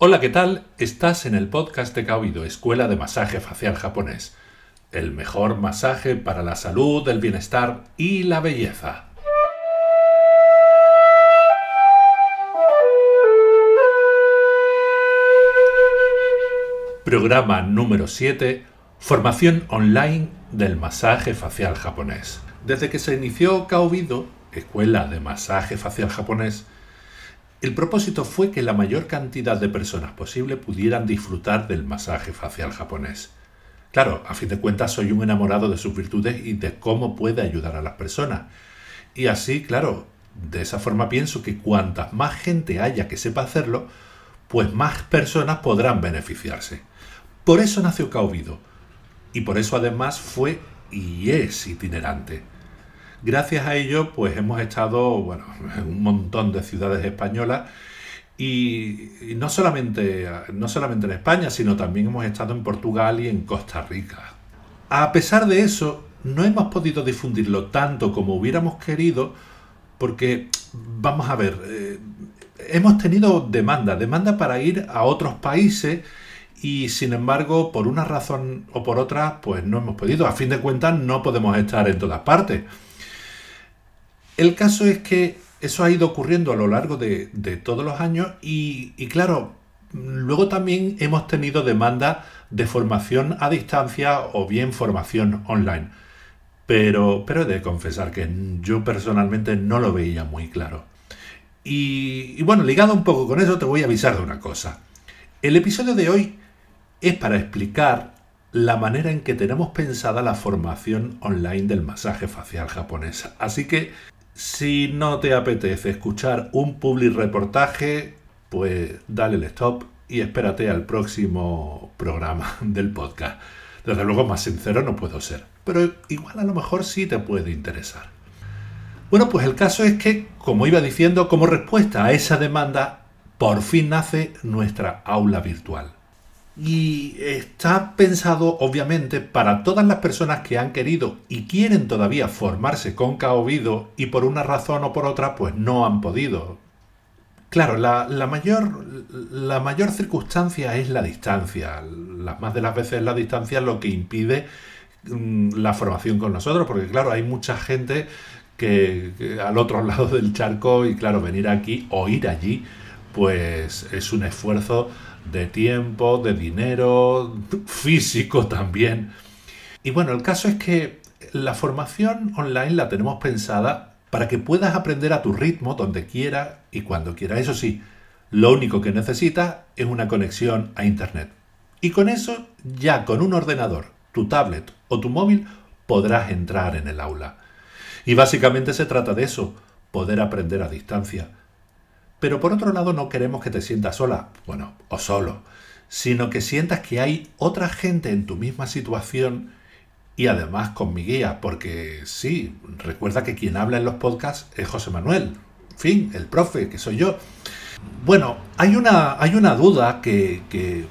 Hola, ¿qué tal? Estás en el podcast de Kaoido, Escuela de Masaje Facial Japonés. El mejor masaje para la salud, el bienestar y la belleza. Programa número 7. Formación online del masaje facial japonés. Desde que se inició Kaobido, Escuela de Masaje Facial Japonés, el propósito fue que la mayor cantidad de personas posible pudieran disfrutar del masaje facial japonés. Claro, a fin de cuentas soy un enamorado de sus virtudes y de cómo puede ayudar a las personas. Y así, claro, de esa forma pienso que cuantas más gente haya que sepa hacerlo, pues más personas podrán beneficiarse. Por eso nació Kaobido. Y por eso además fue y es itinerante. Gracias a ello, pues hemos estado bueno, en un montón de ciudades españolas y, no, solamente, no solamente en España, sino también hemos estado en Portugal y en Costa Rica. A pesar de eso, no hemos podido difundirlo tanto como hubiéramos querido porque, vamos a ver, eh, hemos tenido demanda, demanda para ir a otros países y sin embargo, por una razón o por otra, pues no hemos podido. A fin de cuentas, no podemos estar en todas partes. El caso es que eso ha ido ocurriendo a lo largo de, todos los años y, claro, luego también hemos tenido demanda de formación a distancia o bien formación online. Pero, pero he de confesar que yo personalmente no lo veía muy claro. Y, y bueno, ligado un poco con eso, te voy a avisar de una cosa. El episodio de hoy es para explicar la manera en que tenemos pensada la formación online del masaje facial japonés. Así que si no te apetece escuchar un public reportaje, pues dale el stop y espérate al próximo programa del podcast. Desde luego más sincero no puedo ser, pero igual a lo mejor sí te puede interesar. Bueno, pues el caso es que, como iba diciendo, como respuesta a esa demanda, por fin nace nuestra aula virtual y está pensado obviamente para todas las personas que han querido y quieren todavía formarse con Kaobido y por una razón o por otra pues no han podido. Claro, la, mayor, la mayor circunstancia es la distancia. Las más de las veces la distancia es lo que impide mm, la formación con nosotros, porque claro, hay mucha gente que al otro lado del charco y claro, venir aquí o ir allí pues es un esfuerzo de tiempo, de dinero, físico también. Y bueno, el caso es que la formación online la tenemos pensada para que puedas aprender a tu ritmo donde quiera y cuando quiera. Eso sí, lo único que necesitas es una conexión a Internet. Y con eso, ya con un ordenador, tu tablet o tu móvil, podrás entrar en el aula. Y básicamente se trata de eso, poder aprender a distancia. Pero por otro lado no queremos que te sientas sola, bueno, o solo, sino que sientas que hay otra gente en tu misma situación y además con mi guía, porque sí, recuerda que quien habla en los podcasts es José Manuel, en fin, el profe, que soy yo. Bueno, hay una, hay una duda que, que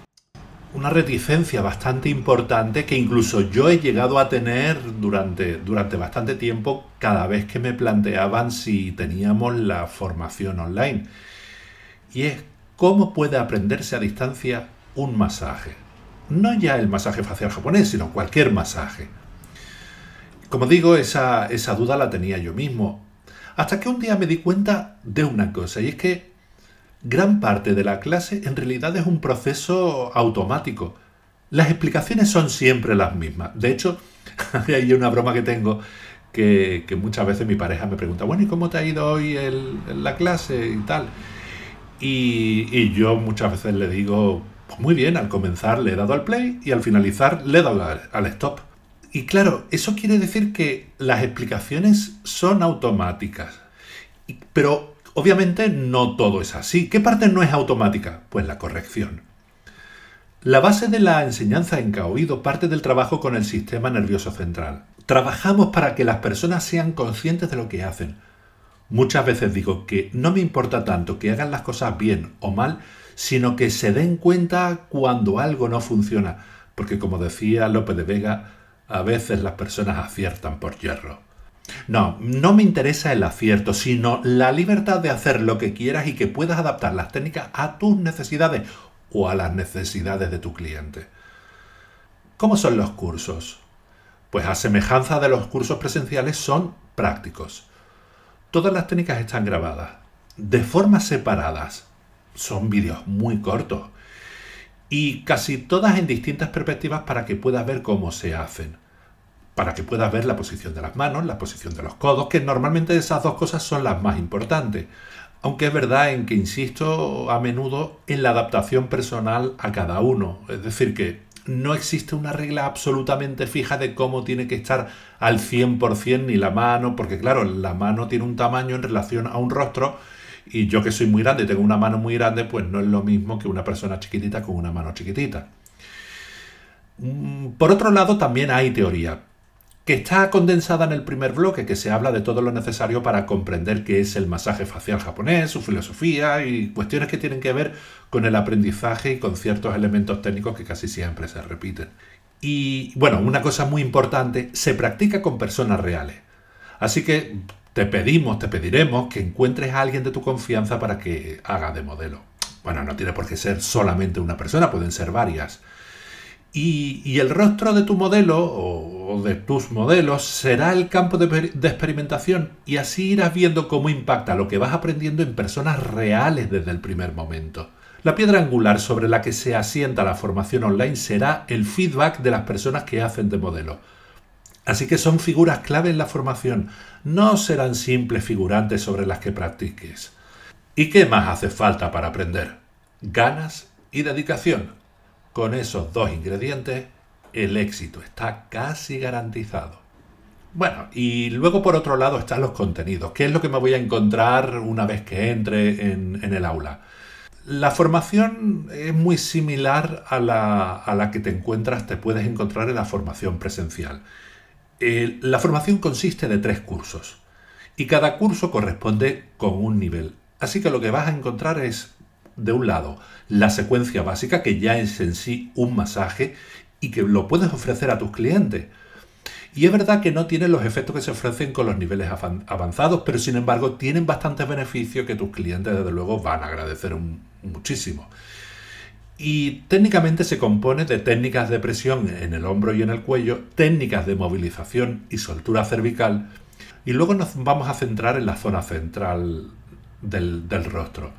una reticencia bastante importante que incluso yo he llegado a tener durante, durante bastante tiempo cada vez que me planteaban si teníamos la formación online. Y es cómo puede aprenderse a distancia un masaje. No ya el masaje facial japonés, sino cualquier masaje. Como digo, esa, esa duda la tenía yo mismo. Hasta que un día me di cuenta de una cosa, y es que gran parte de la clase en realidad es un proceso automático. Las explicaciones son siempre las mismas. De hecho, hay una broma que tengo que, muchas veces mi pareja me pregunta, bueno, ¿y cómo te ha ido hoy en la clase y tal? Y, yo muchas veces le digo, pues muy bien, al comenzar le he dado al play y al finalizar le he dado al stop. Y claro, eso quiere decir que las explicaciones son automáticas. Pero Obviamente no todo es así. ¿Qué parte no es automática? Pues la corrección. La base de la enseñanza en Kaoído parte del trabajo con el sistema nervioso central. Trabajamos para que las personas sean conscientes de lo que hacen. Muchas veces digo que no me importa tanto que hagan las cosas bien o mal, sino que se den cuenta cuando algo no funciona, porque como decía López de Vega, a veces las personas aciertan por hierro. No, no me interesa el acierto, sino la libertad de hacer lo que quieras y que puedas adaptar las técnicas a tus necesidades o a las necesidades de tu cliente. ¿Cómo son los cursos? Pues a semejanza de los cursos presenciales son prácticos. Todas las técnicas están grabadas, de formas separadas. Son vídeos muy cortos. Y casi todas en distintas perspectivas para que puedas ver cómo se hacen. Para que puedas ver la posición de las manos, la posición de los codos, que normalmente esas dos cosas son las más importantes. Aunque es verdad en que insisto a menudo en la adaptación personal a cada uno. Es decir, que no existe una regla absolutamente fija de cómo tiene que estar al 100% ni la mano, porque claro, la mano tiene un tamaño en relación a un rostro y yo que soy muy grande y tengo una mano muy grande, pues no es lo mismo que una persona chiquitita con una mano chiquitita. Mm, por otro lado, también hay teoría, que está condensada en el primer bloque, que se habla de todo lo necesario para comprender qué es el masaje facial japonés, su filosofía y cuestiones que tienen que ver con el aprendizaje y con ciertos elementos técnicos que casi siempre se repiten. Y bueno, una cosa muy importante, se practica con personas reales. Así que te pedimos, te pediremos que encuentres a alguien de tu confianza para que haga de modelo. Bueno, no tiene por qué ser solamente una persona, pueden ser varias. Y, el rostro de tu modelo o, de tus modelos será el campo de, experimentación y así irás viendo cómo impacta lo que vas aprendiendo en personas reales desde el primer momento. La piedra angular sobre la que se asienta la formación online será el feedback de las personas que hacen de modelo. Así que son figuras clave en la formación, no serán simples figurantes sobre las que practiques. ¿Y qué más hace falta para aprender? Ganas y dedicación. Con esos dos ingredientes, el éxito está casi garantizado. Bueno, y luego por otro lado están los contenidos. ¿Qué es lo que me voy a encontrar una vez que entre en, el aula? La formación es muy similar a la, que te encuentras, te puedes encontrar en la formación presencial. la formación consiste de tres cursos y cada curso corresponde con un nivel. Así que lo que vas a encontrar es de un lado, la secuencia básica, que ya es en sí un masaje y que lo puedes ofrecer a tus clientes. Y es verdad que no tienen los efectos que se ofrecen con los niveles avanzados, pero sin embargo tienen bastantes beneficios que tus clientes desde luego van a agradecer muchísimo. Y técnicamente se compone de técnicas de presión en el hombro y en el cuello, técnicas de movilización y soltura cervical, y luego nos vamos a centrar en la zona central del rostro.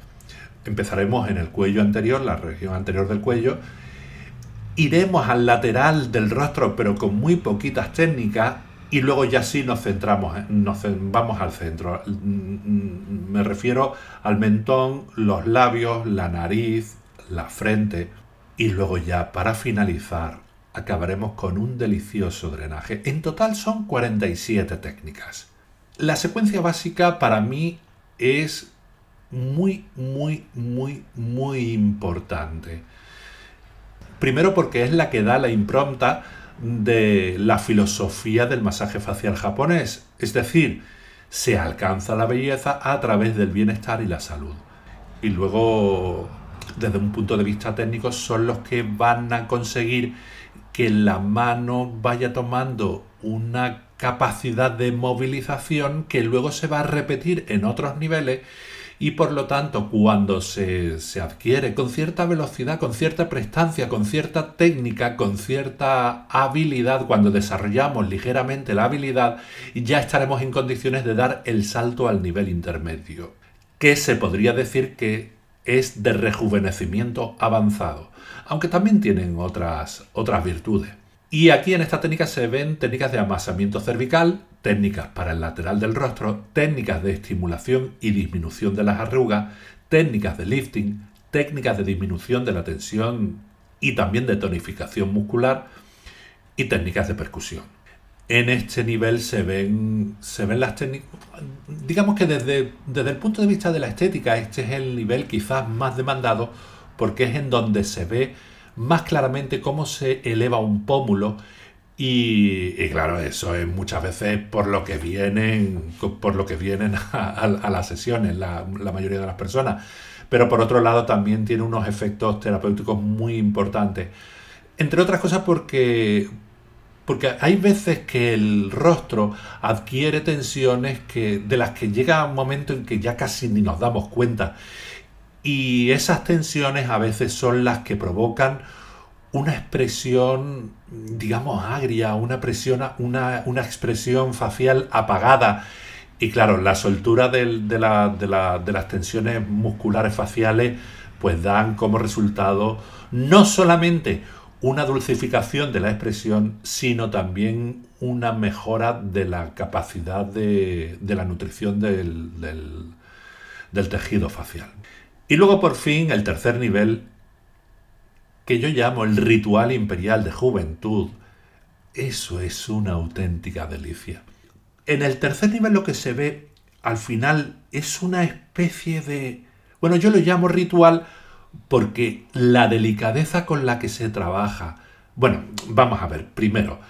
Empezaremos en el cuello anterior, la región anterior del cuello. Iremos al lateral del rostro, pero con muy poquitas técnicas. Y luego ya sí nos centramos, nos vamos al centro. Me refiero al mentón, los labios, la nariz, la frente. Y luego ya, para finalizar, acabaremos con un delicioso drenaje. En total son 47 técnicas. La secuencia básica para mí es muy, muy, muy, muy importante. Primero porque es la que da la impronta de la filosofía del masaje facial japonés, es decir, se alcanza la belleza a través del bienestar y la salud. Y luego, desde un punto de vista técnico, son los que van a conseguir que la mano vaya tomando una capacidad de movilización que luego se va a repetir en otros niveles y por lo tanto cuando se, adquiere con cierta velocidad, con cierta prestancia, con cierta técnica, con cierta habilidad, cuando desarrollamos ligeramente la habilidad, ya estaremos en condiciones de dar el salto al nivel intermedio, que se podría decir que es de rejuvenecimiento avanzado, aunque también tienen otras, otras virtudes. Y aquí en esta técnica se ven técnicas de amasamiento cervical, técnicas para el lateral del rostro, técnicas de estimulación y disminución de las arrugas, técnicas de lifting, técnicas de disminución de la tensión y también de tonificación muscular y técnicas de percusión. En este nivel se ven, se ven las técnicas, digamos que desde, desde el punto de vista de la estética, este es el nivel quizás más demandado porque es en donde se ve más claramente cómo se eleva un pómulo y, claro, eso es muchas veces por lo que vienen, por lo que vienen a, las sesiones la, mayoría de las personas. Pero por otro lado también tiene unos efectos terapéuticos muy importantes. Entre otras cosas porque, porque hay veces que el rostro adquiere tensiones que, de las que llega un momento en que ya casi ni nos damos cuenta y esas tensiones a veces son las que provocan una expresión, digamos, agria, una, presión, una, una expresión facial apagada. Y claro, la soltura de, la, de, de las tensiones musculares faciales pues dan como resultado no solamente una dulcificación de la expresión, sino también una mejora de la capacidad de, la nutrición del, del tejido facial. Y luego por fin el tercer nivel, que yo llamo el ritual imperial de juventud. Eso es una auténtica delicia. En el tercer nivel lo que se ve al final es una especie de... Bueno, yo lo llamo ritual porque la delicadeza con la que se trabaja, bueno, vamos a ver, primero,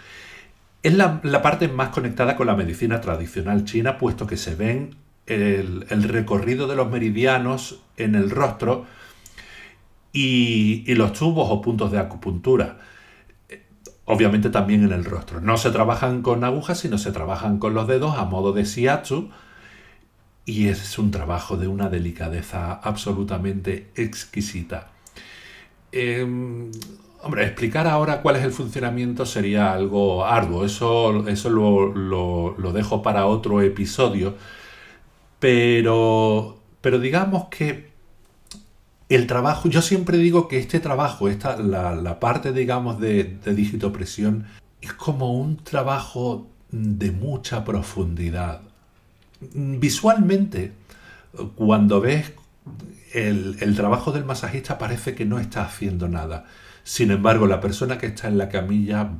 es la, parte más conectada con la medicina tradicional china, puesto que se ven el, recorrido de los meridianos en el rostro y, los tubos o puntos de acupuntura. Obviamente también en el rostro. No se trabajan con agujas, sino se trabajan con los dedos a modo de shiatsu y es un trabajo de una delicadeza absolutamente exquisita. Em, hombre, explicar ahora cuál es el funcionamiento sería algo arduo, eso, eso lo, dejo para otro episodio, pero, pero digamos que el trabajo, yo siempre digo que este trabajo, esta, la, parte, digamos, de, de digitopresión, es como un trabajo de mucha profundidad visualmente, cuando ves el, trabajo del masajista parece que no está haciendo nada. Sin embargo, la persona que está en la camilla,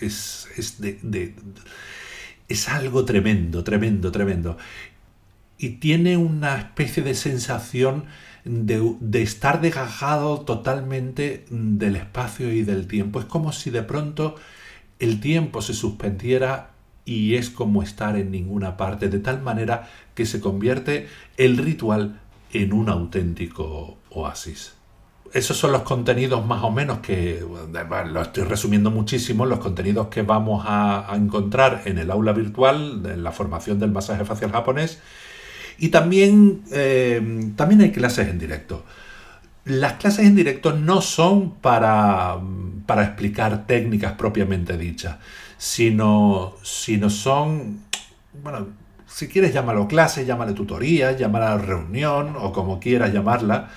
Es, es algo tremendo, tremendo, tremendo. Y tiene una especie de sensación de, estar desgajado totalmente del espacio y del tiempo. Es como si de pronto el tiempo se suspendiera y es como estar en ninguna parte, de tal manera que se convierte el ritual en un auténtico oasis. Esos son los contenidos más o menos que, lo estoy resumiendo muchísimo, los contenidos que vamos a, encontrar en el aula virtual, en la formación del masaje facial japonés. Y también, eh, también hay clases en directo. Las clases en directo no son para, para explicar técnicas propiamente dichas, sino, sino son, bueno, si quieres llamarlo clase, llámale tutoría, llámala reunión o como quieras llamarla.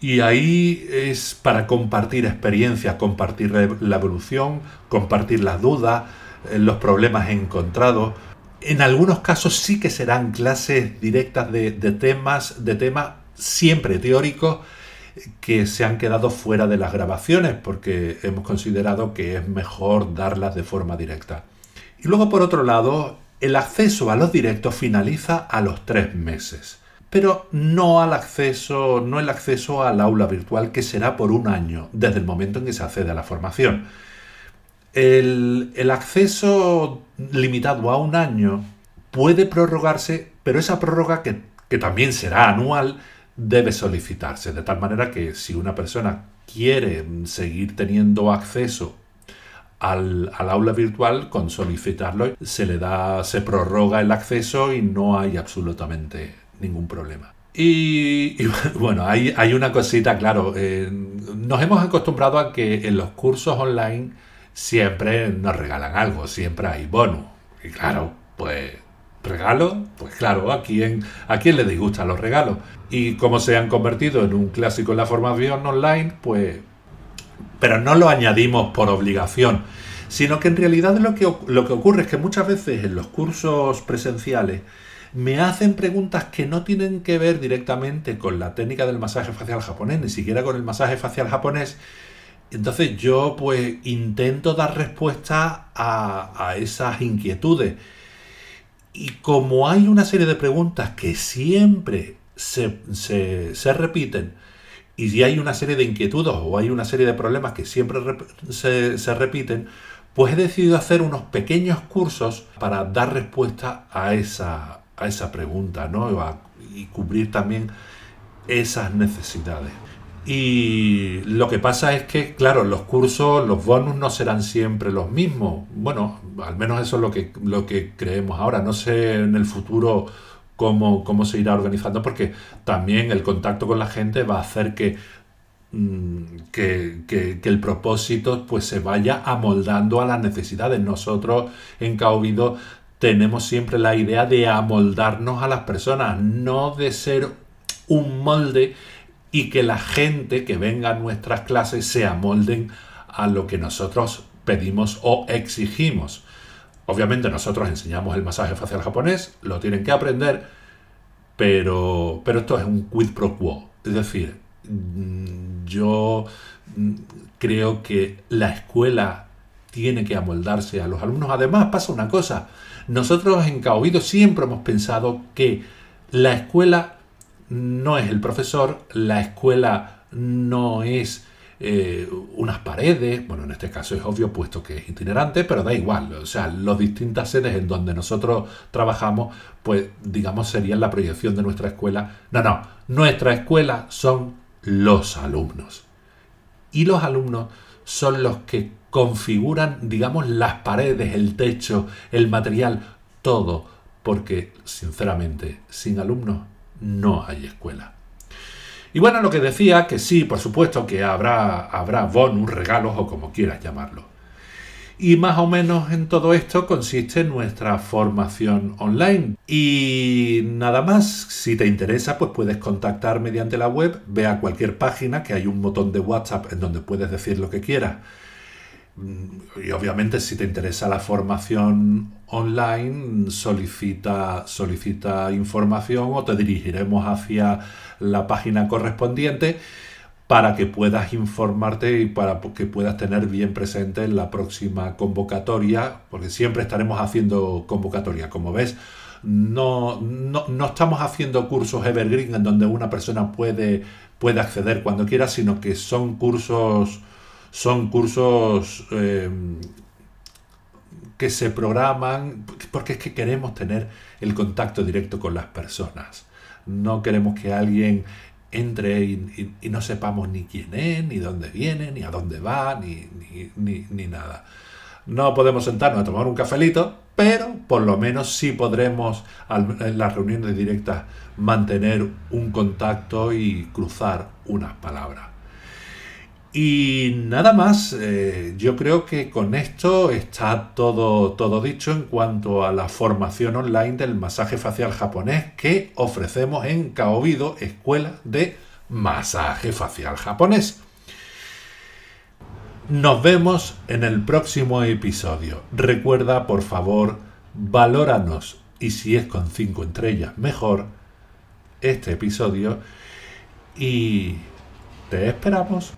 Y ahí es para compartir experiencias, compartir la evolución, compartir las dudas, eh, los problemas encontrados. En algunos casos sí que serán clases directas de, temas, de temas siempre teóricos, que se han quedado fuera de las grabaciones porque hemos considerado que es mejor darlas de forma directa. Y luego por otro lado, el acceso a los directos finaliza a los tres meses, pero no al acceso, no el acceso al aula virtual que será por un año desde el momento en que se accede a la formación. El, acceso limitado a un año puede prorrogarse, pero esa prórroga que, también será anual debe solicitarse, de tal manera que si una persona quiere seguir teniendo acceso al, aula virtual, con solicitarlo se le da, se prorroga el acceso y no hay absolutamente ningún problema. Y, bueno, hay, hay, una cosita, claro, eh, nos hemos acostumbrado a que en los cursos online siempre nos regalan algo, siempre hay bono. Y claro, pues regalo, pues claro, ¿a quién, ¿a quién le disgustan los regalos? Y como se han convertido en un clásico en la formación online, pues... Pero no lo añadimos por obligación, sino que en realidad lo que, lo que ocurre es que muchas veces en los cursos presenciales me hacen preguntas que no tienen que ver directamente con la técnica del masaje facial japonés, ni siquiera con el masaje facial japonés. Entonces yo pues intento dar respuesta a, esas inquietudes y como hay una serie de preguntas que siempre se, repiten, y si hay una serie de inquietudes o hay una serie de problemas que siempre se, repiten, pues he decidido hacer unos pequeños cursos para dar respuesta a esa, a esa pregunta ¿no? y cubrir también esas necesidades. Y lo que pasa es que, claro, los cursos, los bonus no serán siempre los mismos. Bueno, al menos eso es lo que, lo que creemos ahora. No sé en el futuro cómo, cómo se irá organizando, porque también el contacto con la gente va a hacer que mm, que, que, el propósito pues se vaya amoldando a las necesidades. Nosotros en tenemos siempre la idea de amoldarnos a las personas, no de ser un molde y que la gente que venga a nuestras clases se amolden a lo que nosotros pedimos o exigimos. Obviamente nosotros enseñamos el masaje facial japonés, lo tienen que aprender, pero, pero esto es un quid pro quo. Es decir, mm, yo mm, creo que la escuela tiene que amoldarse a los alumnos. Además pasa una cosa, nosotros en Caobido siempre hemos pensado que la escuela no es el profesor, la escuela no es eh, unas paredes, bueno, en este caso es obvio puesto que es itinerante, pero da igual, o sea, las distintas sedes en donde nosotros trabajamos, pues digamos serían la proyección de nuestra escuela. No, no, nuestra escuela son los alumnos. Y los alumnos son los que configuran, digamos, las paredes, el techo, el material, todo, porque sinceramente, sin alumnos no hay escuela. Y bueno, lo que decía, que sí, por supuesto que habrá, habrá bonus, regalos o como quieras llamarlo. Y más o menos en todo esto consiste nuestra formación online. Y nada más, si te interesa, pues puedes contactar mediante la web, ve a cualquier página que hay un botón de WhatsApp en donde puedes decir lo que quieras. Mm, y obviamente si te interesa la formación online, solicita, solicita información o te dirigiremos hacia la página correspondiente para que puedas informarte y para que puedas tener bien presente en la próxima convocatoria, porque siempre estaremos haciendo convocatoria. Como ves, no, no, estamos haciendo cursos evergreen en donde una persona puede, puede acceder cuando quiera, sino que son cursos, son cursos eh, que se programan porque es que queremos tener el contacto directo con las personas. No queremos que alguien entre y, no sepamos ni quién es, ni dónde viene, ni a dónde va, ni, ni, nada. No podemos sentarnos a tomar un cafelito, pero por lo menos sí podremos en las reuniones directas mantener un contacto y cruzar unas palabras. Y nada más, eh, yo creo que con esto está todo, todo dicho en cuanto a la formación online del masaje facial japonés que ofrecemos en Kaobido, Escuela de Masaje Facial Japonés. Nos vemos en el próximo episodio. Recuerda, por favor, valóranos y si es con 5 estrellas, mejor este episodio. Y te esperamos.